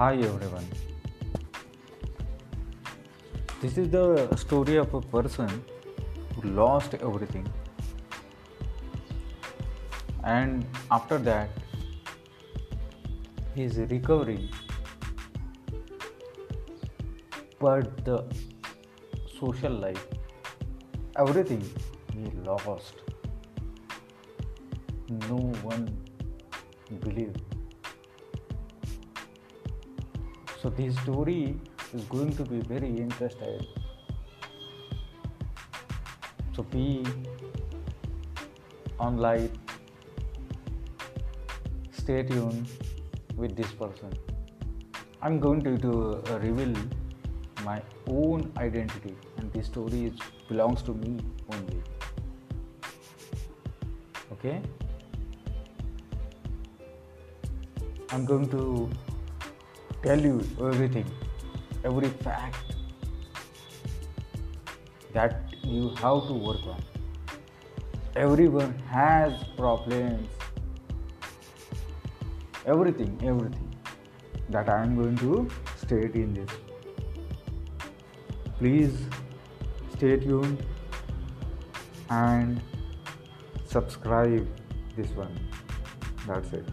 Hi everyone. This is the story of a person who lost everything. And after that, he is recovering. But the social life, everything he lost. No one believed. So this story is going to be very interesting. So be on light. Stay tuned with this person. I'm going to, to uh, reveal my own identity, and this story is, belongs to me only. Okay. I'm going to tell you everything, every fact that you have to work on. Everyone has problems. Everything, everything that I am going to state in this. Please stay tuned and subscribe this one. That's it.